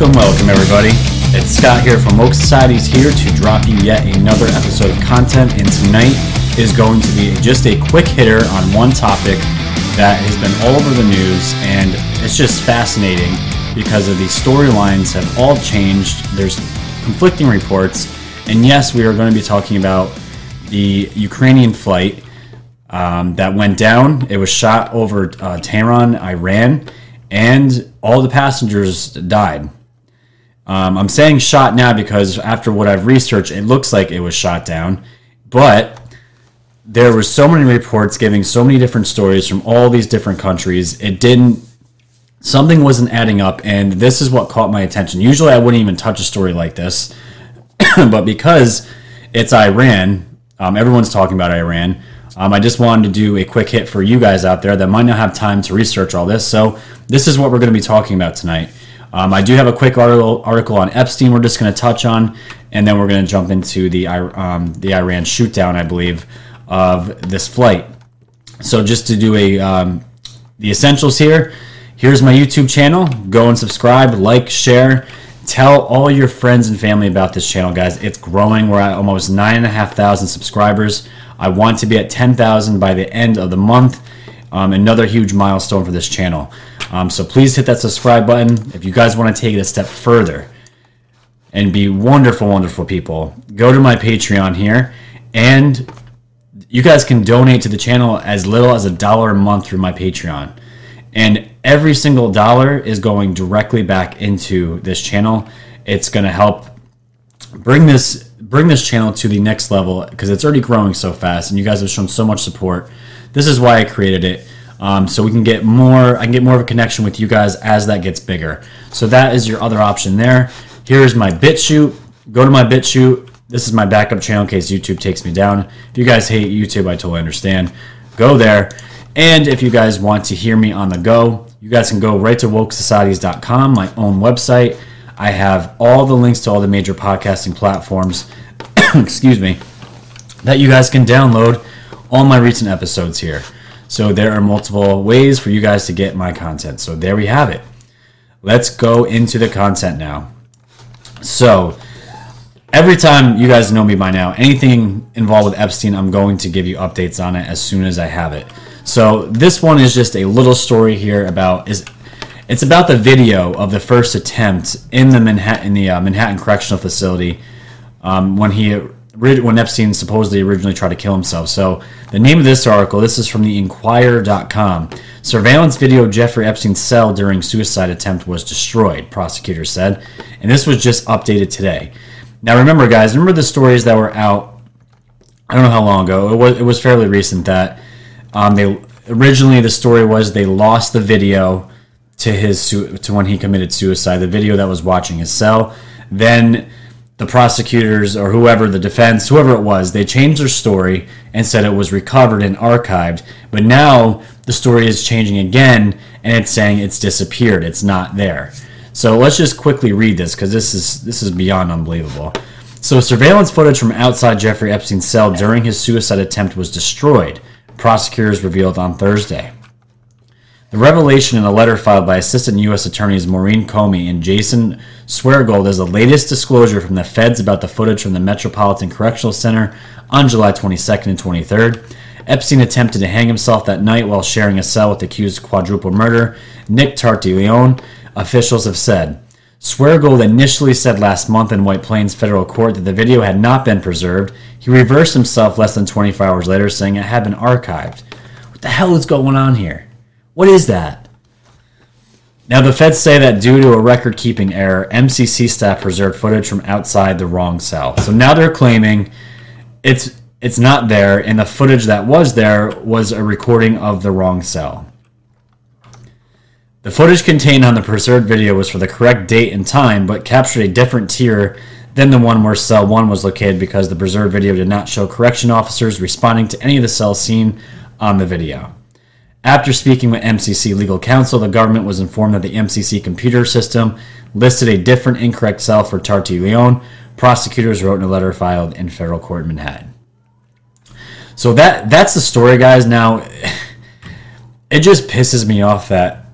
Welcome, welcome, everybody. It's Scott here from Woke Society's here to drop you yet another episode of content, and tonight is going to be just a quick hitter on one topic that has been all over the news, and it's just fascinating because of the storylines have all changed. There's conflicting reports, and yes, we are going to be talking about the Ukrainian flight um, that went down. It was shot over uh, Tehran, Iran, and all the passengers died. Um, I'm saying shot now because after what I've researched, it looks like it was shot down, but there were so many reports giving so many different stories from all these different countries. It didn't. Something wasn't adding up, and this is what caught my attention. Usually, I wouldn't even touch a story like this, but because it's Iran, um, everyone's talking about Iran. Um, I just wanted to do a quick hit for you guys out there that might not have time to research all this. So, this is what we're going to be talking about tonight. Um, I do have a quick article, article on Epstein we're just going to touch on, and then we're going to jump into the, um, the Iran shootdown, I believe, of this flight. So, just to do a um, the essentials here, here's my YouTube channel. Go and subscribe, like, share. Tell all your friends and family about this channel, guys. It's growing. We're at almost nine and a half thousand subscribers. I want to be at 10,000 by the end of the month. Um, another huge milestone for this channel. Um, so please hit that subscribe button if you guys want to take it a step further and be wonderful, wonderful people. Go to my Patreon here and you guys can donate to the channel as little as a dollar a month through my Patreon. And every single dollar is going directly back into this channel. It's going to help bring this bring this channel to the next level because it's already growing so fast and you guys have shown so much support. This is why I created it. Um, so we can get more I can get more of a connection with you guys as that gets bigger. So that is your other option there. Here's my BitChute. Go to my BitChute. This is my backup channel in case YouTube takes me down. If you guys hate YouTube, I totally understand. Go there. And if you guys want to hear me on the go, you guys can go right to wokesocieties.com, my own website. I have all the links to all the major podcasting platforms, excuse me, that you guys can download all my recent episodes here. So there are multiple ways for you guys to get my content. So there we have it. Let's go into the content now. So every time you guys know me by now, anything involved with Epstein, I'm going to give you updates on it as soon as I have it. So this one is just a little story here about is it's about the video of the first attempt in the Manhattan in the uh, Manhattan Correctional Facility um, when he when Epstein supposedly originally tried to kill himself. So the name of this article, this is from the Inquirer.com. Surveillance video of Jeffrey Epstein's cell during suicide attempt was destroyed, prosecutors said, and this was just updated today. Now remember, guys, remember the stories that were out. I don't know how long ago. It was it was fairly recent that um, they originally the story was they lost the video to his to when he committed suicide. The video that was watching his cell. Then the prosecutors or whoever, the defense, whoever it was, they changed their story and said it was recovered and archived. But now the story is changing again and it's saying it's disappeared. It's not there. So let's just quickly read this because this is this is beyond unbelievable. So surveillance footage from outside Jeffrey Epstein's cell during his suicide attempt was destroyed, prosecutors revealed on Thursday. The revelation in a letter filed by Assistant U.S. Attorneys Maureen Comey and Jason Swergold is the latest disclosure from the feds about the footage from the Metropolitan Correctional Center on July 22nd and 23rd. Epstein attempted to hang himself that night while sharing a cell with accused quadruple murder Nick Tartaglione, officials have said. Swergold initially said last month in White Plains federal court that the video had not been preserved. He reversed himself less than 24 hours later, saying it had been archived. What the hell is going on here? What is that? Now, the feds say that due to a record keeping error, MCC staff preserved footage from outside the wrong cell. So now they're claiming it's it's not there, and the footage that was there was a recording of the wrong cell. The footage contained on the preserved video was for the correct date and time, but captured a different tier than the one where cell 1 was located because the preserved video did not show correction officers responding to any of the cells seen on the video. After speaking with MCC legal counsel, the government was informed that the MCC computer system listed a different incorrect cell for Tartaglione. Prosecutors wrote in a letter filed in federal court in Manhattan. So that that's the story, guys. Now, it just pisses me off that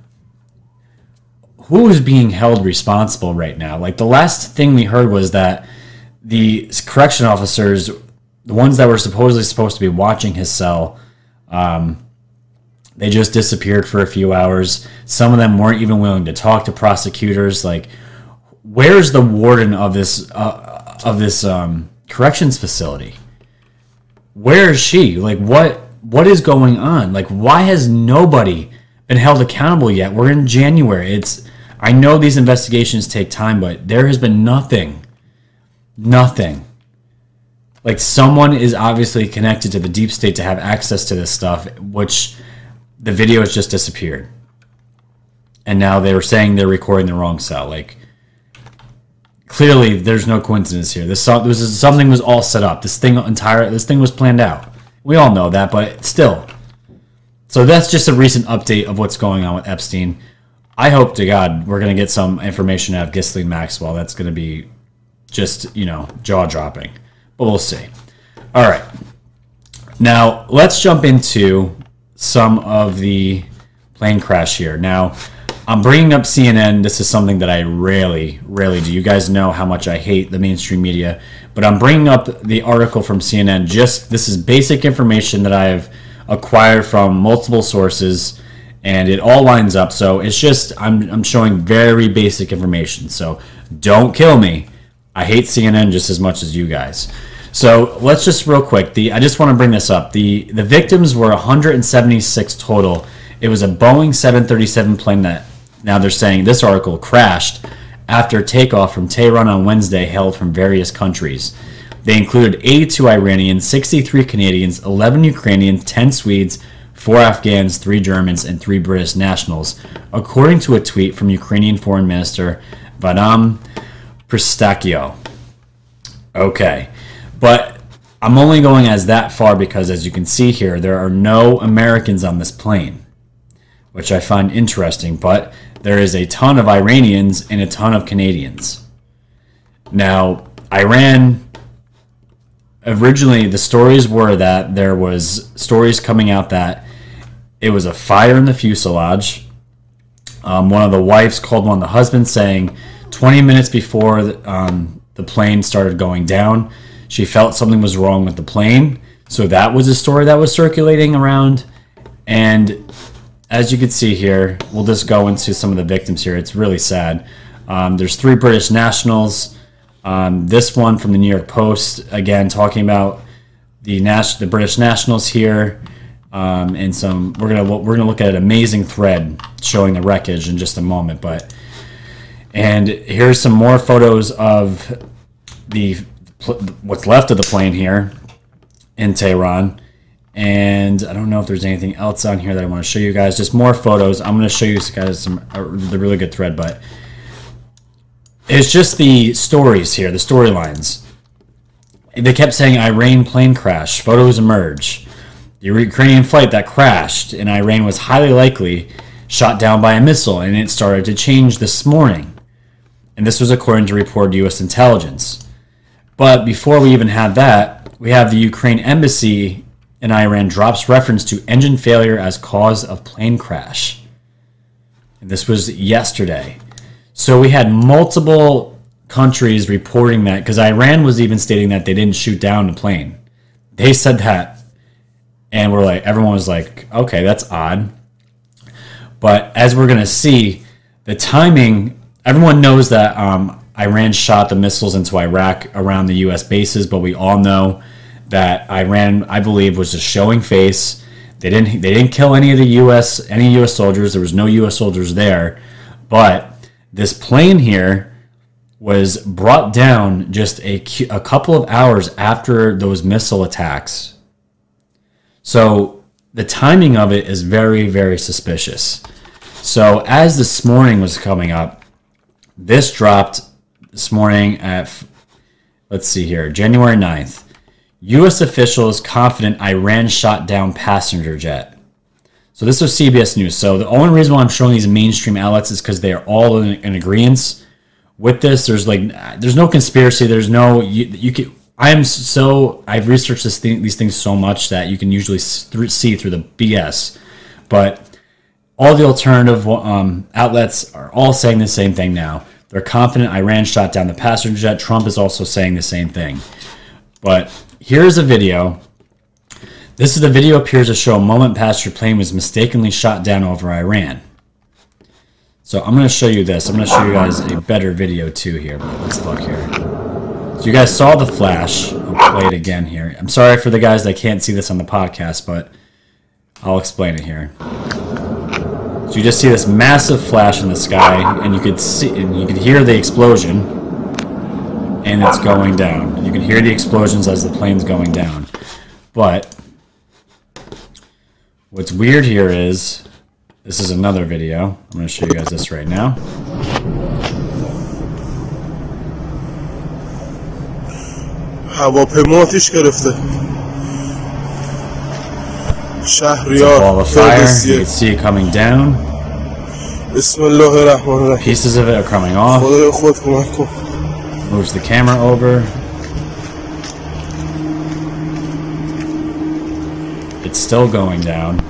who is being held responsible right now? Like the last thing we heard was that the correction officers, the ones that were supposedly supposed to be watching his cell, um, they just disappeared for a few hours. Some of them weren't even willing to talk to prosecutors. Like, where's the warden of this uh, of this um, corrections facility? Where is she? Like, what what is going on? Like, why has nobody been held accountable yet? We're in January. It's I know these investigations take time, but there has been nothing, nothing. Like someone is obviously connected to the deep state to have access to this stuff, which the video has just disappeared. And now they were saying they're recording the wrong cell. Like clearly there's no coincidence here. This, this is, something was all set up. This thing entire this thing was planned out. We all know that, but still. So that's just a recent update of what's going on with Epstein. I hope to God we're going to get some information out of Ghislaine Maxwell. That's going to be just, you know, jaw dropping. But we'll see. All right. Now, let's jump into some of the plane crash here. Now, I'm bringing up CNN. This is something that I rarely, rarely do. You guys know how much I hate the mainstream media, but I'm bringing up the article from CNN. Just this is basic information that I've acquired from multiple sources, and it all lines up. So it's just I'm I'm showing very basic information. So don't kill me. I hate CNN just as much as you guys. So let's just real quick. The I just want to bring this up. The the victims were 176 total. It was a Boeing 737 plane that now they're saying this article crashed after takeoff from Tehran on Wednesday, hailed from various countries. They included 82 Iranians, 63 Canadians, 11 Ukrainians, 10 Swedes, 4 Afghans, 3 Germans, and 3 British nationals, according to a tweet from Ukrainian Foreign Minister Vadym Prystaiko. Okay, but I'm only going as that far because, as you can see here, there are no Americans on this plane, which I find interesting. But there is a ton of Iranians and a ton of Canadians. Now, Iran originally the stories were that there was stories coming out that it was a fire in the fuselage. Um, one of the wives called one of the husbands saying 20 minutes before the, um, the plane started going down, she felt something was wrong with the plane. So that was a story that was circulating around. And as you can see here, we'll just go into some of the victims here. It's really sad. Um, there's three British nationals. Um, this one from the New York Post, again talking about the nas- the British nationals here, um, and some. We're gonna we're gonna look at an amazing thread showing the wreckage in just a moment. But and here's some more photos of the what's left of the plane here in Tehran and I don't know if there's anything else on here that I want to show you guys. Just more photos. I'm going to show you guys some uh, the really good thread, but it's just the stories here, the storylines. They kept saying Iran plane crash. Photos emerge. The Ukrainian flight that crashed in Iran was highly likely shot down by a missile, and it started to change this morning. And this was according to reported U.S. intelligence. But before we even had that, we have the Ukraine embassy in Iran drops reference to engine failure as cause of plane crash. And this was yesterday. So we had multiple countries reporting that because Iran was even stating that they didn't shoot down the plane. They said that. And we're like, everyone was like, okay, that's odd. But as we're going to see, the timing, everyone knows that um, Iran shot the missiles into Iraq around the U.S. bases, but we all know that Iran, I believe, was just showing face. They didn't they didn't kill any of the U.S. any U.S. soldiers. There was no U.S. soldiers there, but this plane here was brought down just a, a couple of hours after those missile attacks. So the timing of it is very very suspicious. So as this morning was coming up, this dropped this morning at let's see here, January 9th. U.S. officials confident Iran shot down passenger jet. So this was CBS News. So the only reason why I'm showing these mainstream outlets is because they are all in, in agreement with this. There's like, there's no conspiracy. There's no you, you can. I am so I've researched this thing, these things so much that you can usually see through the BS. But all the alternative um, outlets are all saying the same thing now. They're confident Iran shot down the passenger jet. Trump is also saying the same thing. But here's a video. This is the video appears to show a moment past your plane was mistakenly shot down over Iran. So I'm going to show you this. I'm going to show you guys a better video too here. But let's look here. So you guys saw the flash. I'll play it again here. I'm sorry for the guys that can't see this on the podcast, but I'll explain it here. So you just see this massive flash in the sky, and you could see, and you could hear the explosion, and it's going down. You can hear the explosions as the plane's going down. But what's weird here is, this is another video. I'm going to show you guys this right now. هواپیما آتیش گرفته It's a ball شهریار of fire. You فردوسیه can see it coming down. بسم الله الرحمن Pieces of it are coming off. خدا خود کمک Moves the camera over. It's still going down.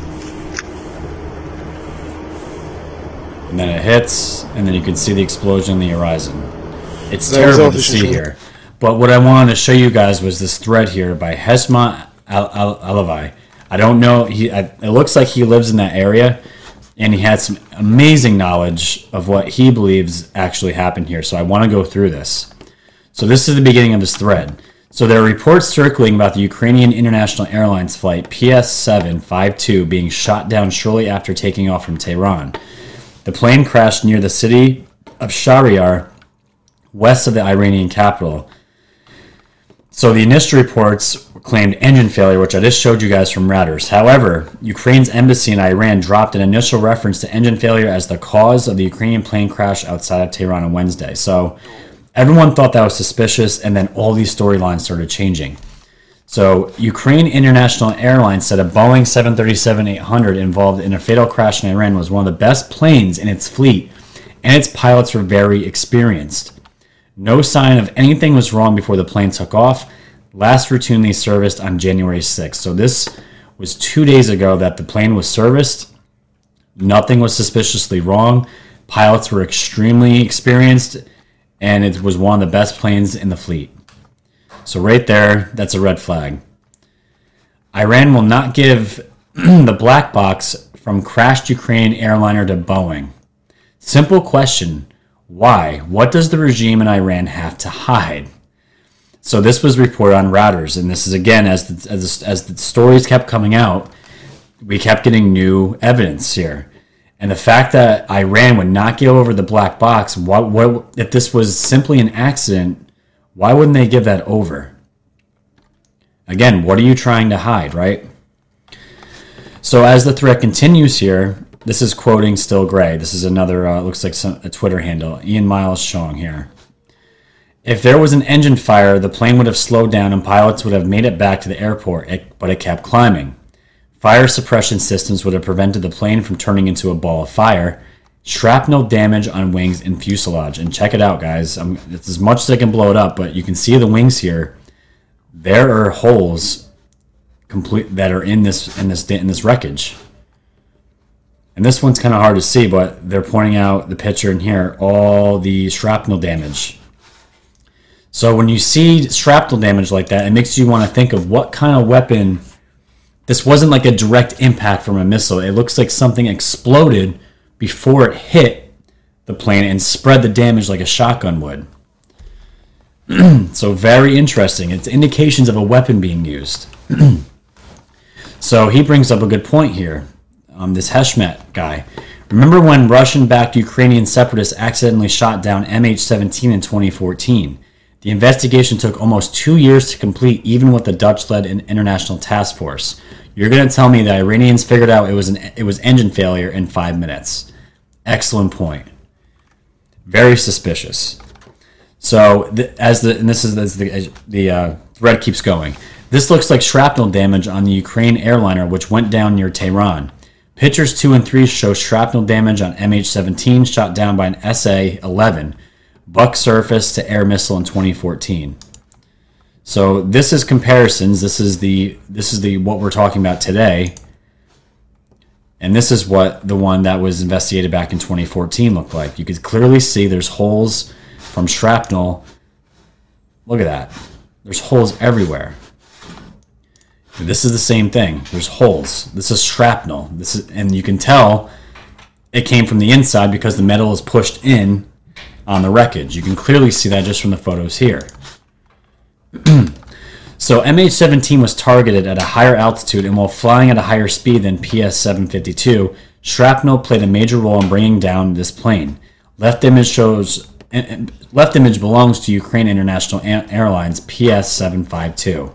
And then it hits, and then you can see the explosion in the horizon. It's terrible to see here. But what I wanted to show you guys was this thread here by Heshmat Alavi. I don't know. He I, it looks like he lives in that area and he had some amazing knowledge of what he believes actually happened here. So I want to go through this. So this is the beginning of his thread. So there are reports circling about the Ukrainian International Airlines flight PS752 being shot down shortly after taking off from Tehran. The plane crashed near the city of Shahryar, west of the Iranian capital. So the initial reports claimed engine failure, which I just showed you guys from Reuters. However, Ukraine's embassy in Iran dropped an initial reference to engine failure as the cause of the Ukrainian plane crash outside of Tehran on Wednesday. So everyone thought that was suspicious, and then all these storylines started changing. So, Ukraine International Airlines said a Boeing 737-800 involved in a fatal crash in Iran was one of the best planes in its fleet, and its pilots were very experienced. No sign of anything was wrong before the plane took off. Last routinely serviced on January 6th. So this was two days ago that the plane was serviced. Nothing was suspiciously wrong. Pilots were extremely experienced, and it was one of the best planes in the fleet. So right there, that's a red flag. Iran will not give the black box from crashed Ukraine airliner to Boeing. Simple question why? What does the regime in Iran have to hide? So this was reported on Reuters, and this is again as the, as, the, as the stories kept coming out, we kept getting new evidence here, and the fact that Iran would not give over the black box, what, what if this was simply an accident? Why wouldn't they give that over? Again, what are you trying to hide, right? So as the threat continues here, this is quoting Still Gray. This is another, uh, looks like some, a Twitter handle. Ian Miles Cheong here. If there was an engine fire, the plane would have slowed down and pilots would have made it back to the airport, but it kept climbing. Fire suppression systems would have prevented the plane from turning into a ball of fire. Shrapnel damage on wings and fuselage. And check it out, guys. Um it's as much as I can blow it up, but you can see the wings here. There are holes complete that are in this in this in this wreckage. And this one's kind of hard to see, but they're pointing out the picture in here, all the shrapnel damage. So when you see shrapnel damage like that, it makes you want to think of what kind of weapon. This wasn't like a direct impact from a missile. It looks like something exploded before it hit the plane and spread the damage like a shotgun would. so very interesting. It's indications of a weapon being used. so he brings up a good point here. Um, this Heshmat guy. Remember when Russian-backed Ukrainian separatists accidentally shot down MH17 in 2014? The investigation took almost two years to complete, even with the Dutch-led international task force. You're going to tell me the Iranians figured out it was an it was engine failure in five minutes? Excellent point. Very suspicious. So as the and this is as the as the uh, thread keeps going. This looks like shrapnel damage on the Ukraine airliner, which went down near Tehran. Pictures two and three show shrapnel damage on MH17 shot down by an SA-11 Buk surface to air missile in 2014. So this is comparisons. This is the this is the what we're talking about today. And this is what the one that was investigated back in 2014 looked like. You could clearly see there's holes from shrapnel. Look at that. There's holes everywhere. This is the same thing. There's holes. This is shrapnel. This is, and you can tell it came from the inside because the metal is pushed in on the wreckage. You can clearly see that just from the photos here. so MH17 was targeted at a higher altitude and while flying at a higher speed than PS752, shrapnel played a major role in bringing down this plane. Left image shows eh, eh, left image belongs to Ukraine International Airlines PS752.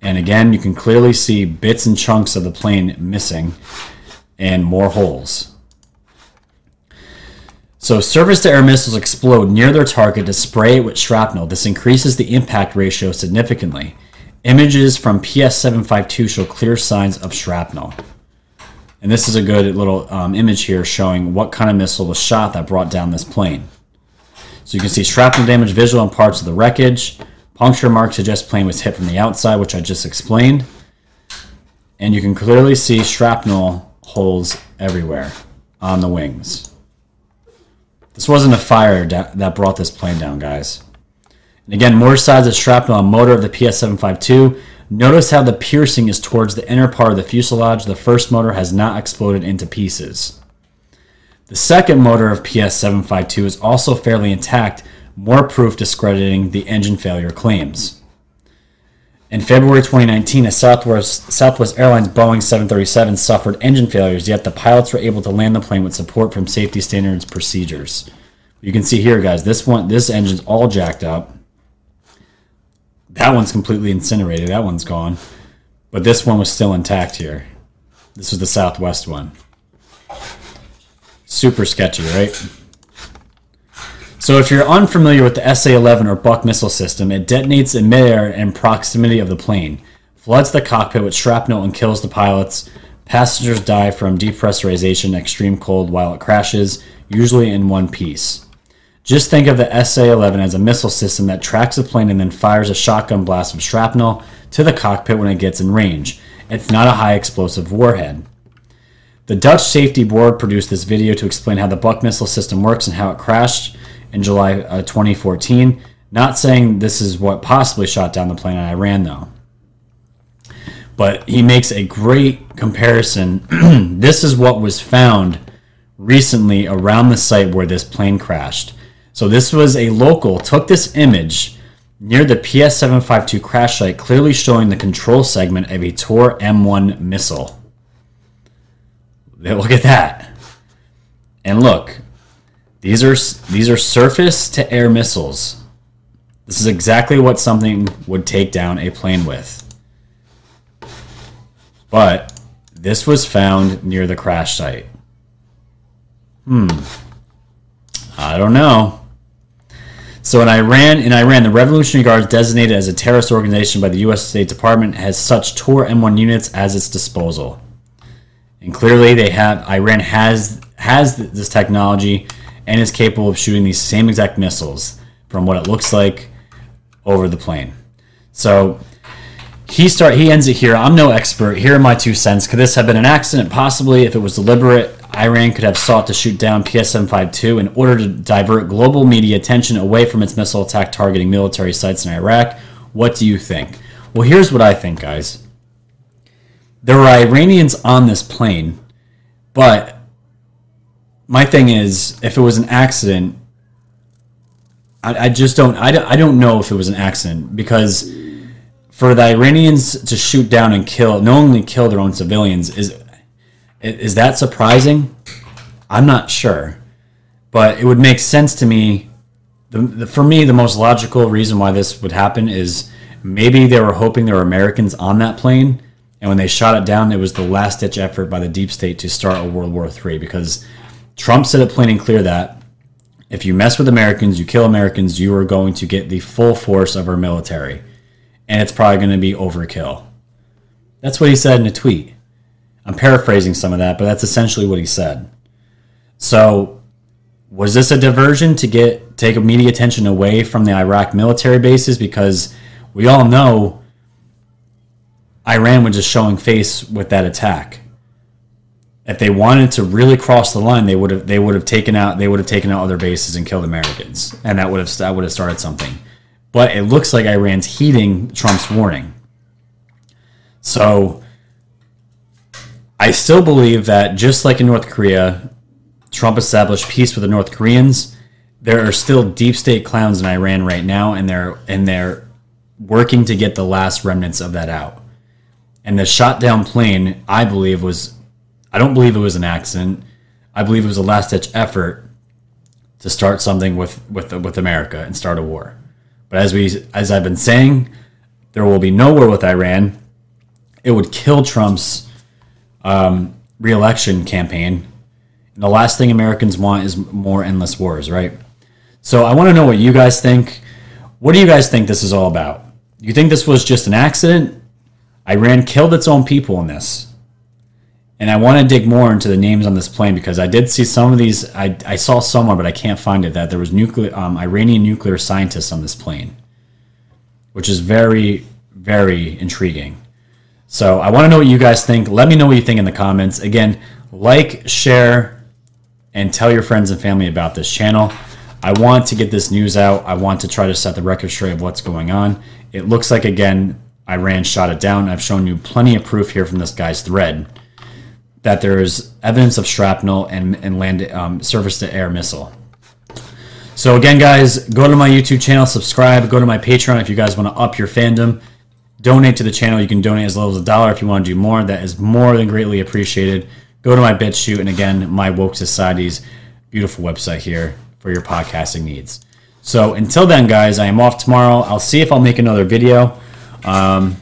And again, you can clearly see bits and chunks of the plane missing and more holes. So, surface to air missiles explode near their target to spray it with shrapnel. This increases the impact ratio significantly. Images from PS 752 show clear signs of shrapnel. And this is a good little um, image here showing what kind of missile was shot that brought down this plane. So, you can see shrapnel damage visual on parts of the wreckage. Puncture marks suggest plane was hit from the outside, which I just explained. And you can clearly see shrapnel holes everywhere on the wings. This wasn't a fire that brought this plane down, guys. And again, more sides of shrapnel on motor of the PS752. Notice how the piercing is towards the inner part of the fuselage. The first motor has not exploded into pieces. The second motor of PS752 is also fairly intact, more proof discrediting the engine failure claims. In February 2019, a Southwest, Southwest Airlines Boeing 737 suffered engine failures, yet the pilots were able to land the plane with support from safety standards procedures. You can see here, guys, this one, this engine's all jacked up. That one's completely incinerated. That one's gone. But this one was still intact here. This was the Southwest one. Super sketchy, right? So if you're unfamiliar with the SA-11 or Buk missile system, it detonates in midair in proximity of the plane, floods the cockpit with shrapnel and kills the pilots. Passengers die from depressurization, extreme cold while it crashes, usually in one piece. Just think of the SA-11 as a missile system that tracks the plane and then fires a shotgun blast of shrapnel to the cockpit when it gets in range. It's not a high explosive warhead. The Dutch Safety Board produced this video to explain how the Buk missile system works and how it crashed in July uh, 2014. Not saying this is what possibly shot down the plane in Iran, though. But he makes a great comparison. this is what was found recently around the site where this plane crashed. So this was a local took this image near the PS752 crash site, clearly showing the control segment of a Tor M1 missile. Look at that. And look, these are these are surface to air missiles. This is exactly what something would take down a plane with. But this was found near the crash site. Hmm. I don't know. So in Iran, in Iran, the Revolutionary Guard, designated as a terrorist organization by the U.S. State Department, has such Tor M1 units as its disposal. And clearly, they have Iran has has this technology and is capable of shooting these same exact missiles from what it looks like over the plane. So he start he ends it here. I'm no expert. Here are my two cents. Could this have been an accident? Possibly. If it was deliberate, Iran could have sought to shoot down PS752 in order to divert global media attention away from its missile attack targeting military sites in Iraq. What do you think? Well, here's what I think, guys. There were Iranians on this plane, but my thing is, if it was an accident, I, I just don't, I, don't, I don't know if it was an accident because for the Iranians to shoot down and kill, knowingly kill their own civilians, is is that surprising? I'm not sure, but it would make sense to me. The, the, for me, the most logical reason why this would happen is maybe they were hoping there were Americans on that plane, and when they shot it down, it was the last ditch effort by the deep state to start a World War III because Trump said it plain and clear that if you mess with Americans, you kill Americans, you are going to get the full force of our military. And it's probably going to be overkill. That's what he said in a tweet. I'm paraphrasing some of that, but that's essentially what he said. So, was this a diversion to get take media attention away from the Iraq military bases? Because we all know Iran was just showing face with that attack if they wanted to really cross the line, they would have they would have taken out they would have taken out other bases and killed Americans, and that would have that would have started something. But it looks like Iran's heeding Trump's warning. So I still believe that just like in North Korea, Trump established peace with the North Koreans. There are still deep state clowns in Iran right now, and they're and they're working to get the last remnants of that out. And the shot down plane, I believe, was I don't believe it was an accident. I believe it was a last ditch effort to start something with with with America and start a war. But as we as I've been saying, there will be no war with Iran. It would kill Trump's um, reelection campaign. And the last thing Americans want is more endless wars, right? So I want to know what you guys think. What do you guys think this is all about? You think this was just an accident? Iran killed its own people in this. And I want to dig more into the names on this plane because I did see some of these. I, I saw somewhere, but I can't find it. That there was nuclear um, Iranian nuclear scientists on this plane, which is very very intriguing. So I want to know what you guys think. Let me know what you think in the comments. Again, like, share, and tell your friends and family about this channel. I want to get this news out. I want to try to set the record straight of what's going on. It looks like again Iran shot it down. I've shown you plenty of proof here from this guy's thread that there is evidence of shrapnel and, and land um, surface to air missile. So again, guys, go to my YouTube channel, subscribe, go to my Patreon if you guys want to up your fandom. Donate to the channel. You can donate as little as a dollar if you want to do more. That is more than greatly appreciated. Go to my BitChute and again, my Woke Society's beautiful website here for your podcasting needs. So until then, guys, I am off tomorrow. I'll see if I'll make another video. Um,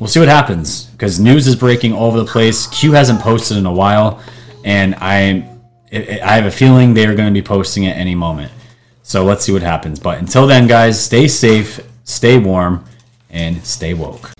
we'll see what happens because news is breaking all over the place. Q hasn't posted in a while, and I I have a feeling they are going to be posting at any moment. So let's see what happens. But until then, guys, stay safe, stay warm, and stay woke.